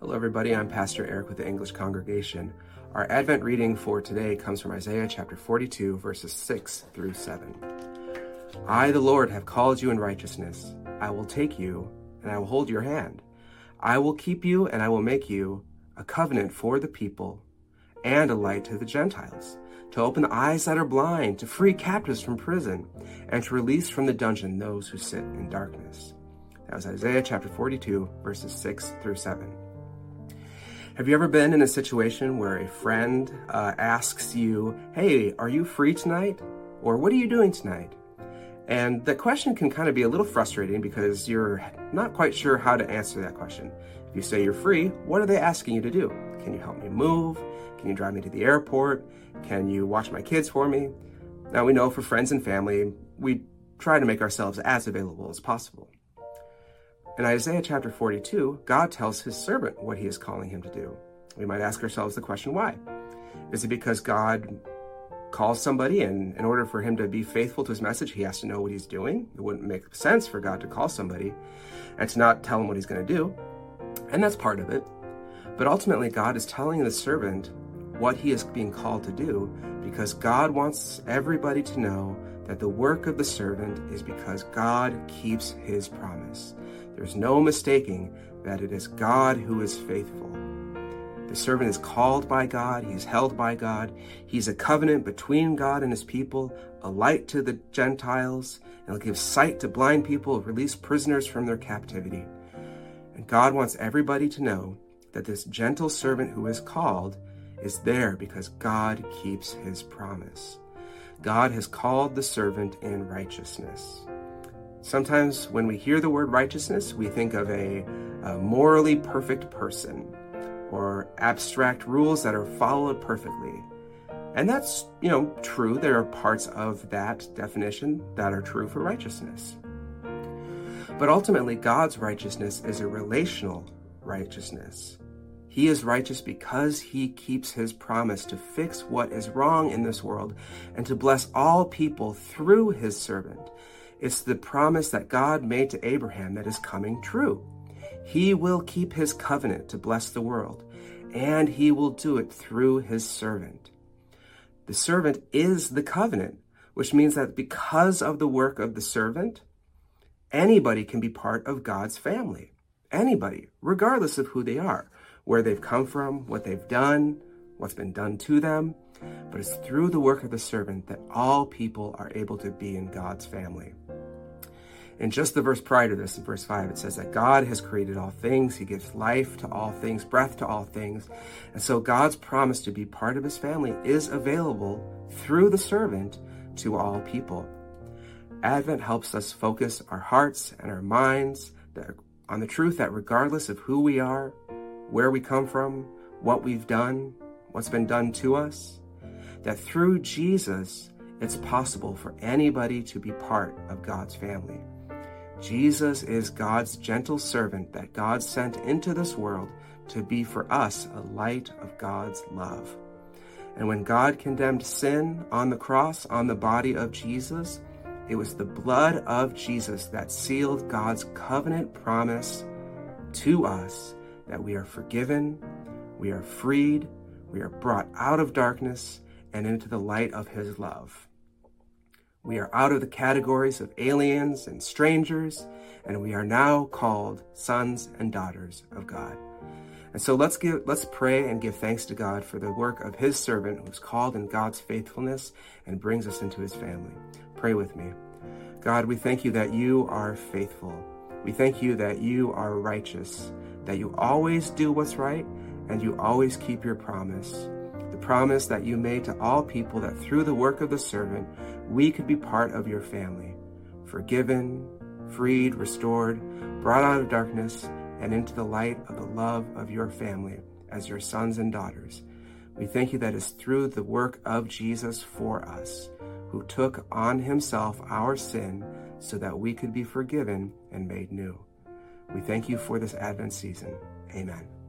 Hello, everybody. I'm Pastor Eric with the English Congregation. Our Advent reading for today comes from Isaiah chapter 42, verses 6 through 7. I, the Lord, have called you in righteousness. I will take you, and I will hold your hand. I will keep you, and I will make you a covenant for the people and a light to the Gentiles, to open the eyes that are blind, to free captives from prison, and to release from the dungeon those who sit in darkness. That was Isaiah chapter 42, verses 6 through 7. Have you ever been in a situation where a friend uh, asks you, Hey, are you free tonight? Or what are you doing tonight? And the question can kind of be a little frustrating because you're not quite sure how to answer that question. If you say you're free, what are they asking you to do? Can you help me move? Can you drive me to the airport? Can you watch my kids for me? Now, we know for friends and family, we try to make ourselves as available as possible. In Isaiah chapter 42, God tells his servant what he is calling him to do. We might ask ourselves the question why? Is it because God calls somebody and in order for him to be faithful to his message, he has to know what he's doing? It wouldn't make sense for God to call somebody and to not tell him what he's going to do. And that's part of it. But ultimately, God is telling the servant what he is being called to do because God wants everybody to know that the work of the servant is because God keeps his promise. There's no mistaking that it is God who is faithful. The servant is called by God, he's held by God, he's a covenant between God and his people, a light to the Gentiles, and he'll give sight to blind people, release prisoners from their captivity. And God wants everybody to know that this gentle servant who is called is there because God keeps his promise. God has called the servant in righteousness. Sometimes when we hear the word righteousness, we think of a, a, morally perfect person or abstract rules that are followed perfectly. And that's, you know, true. There are parts of that definition that are true for righteousness. But ultimately, God's righteousness is a relational righteousness. He is righteous because he keeps his promise to fix what is wrong in this world and to bless all people through his servant. It's the promise that God made to Abraham that is coming true. He will keep his covenant to bless the world, and he will do it through his servant. The servant is the covenant, which means that because of the work of the servant, anybody can be part of God's family. Anybody, regardless of who they are where they've come from, what they've done, what's been done to them. But it's through the work of the servant that all people are able to be in God's family. In just the verse prior to this, in verse 5, it says that God has created all things. He gives life to all things, breath to all things. And so God's promise to be part of his family is available through the servant to all people. Advent helps us focus our hearts and our minds on the truth that regardless of who we are, where we come from, what we've done, what's been done to us, that through Jesus, it's possible for anybody to be part of God's family. Jesus is God's gentle servant that God sent into this world to be for us a light of God's love. And when God condemned sin on the cross on the body of Jesus, it was the blood of Jesus that sealed God's covenant promise to us that we are forgiven, we are freed, we are brought out of darkness and into the light of His love. We are out of the categories of aliens and strangers, and we are now called sons and daughters of God. And so let's give let's pray and give thanks to God for the work of his servant who's called in God's faithfulness and brings us into his family. Pray with me. God, we thank you that you are faithful. We thank you that you are righteous that you always do what's right and you always keep your promise. The promise that you made to all people that through the work of the servant, we could be part of your family, forgiven, freed, restored, brought out of darkness, and into the light of the love of your family as your sons and daughters. We thank you that it's through the work of Jesus for us, who took on himself our sin so that we could be forgiven and made new. We thank you for this Advent season. Amen.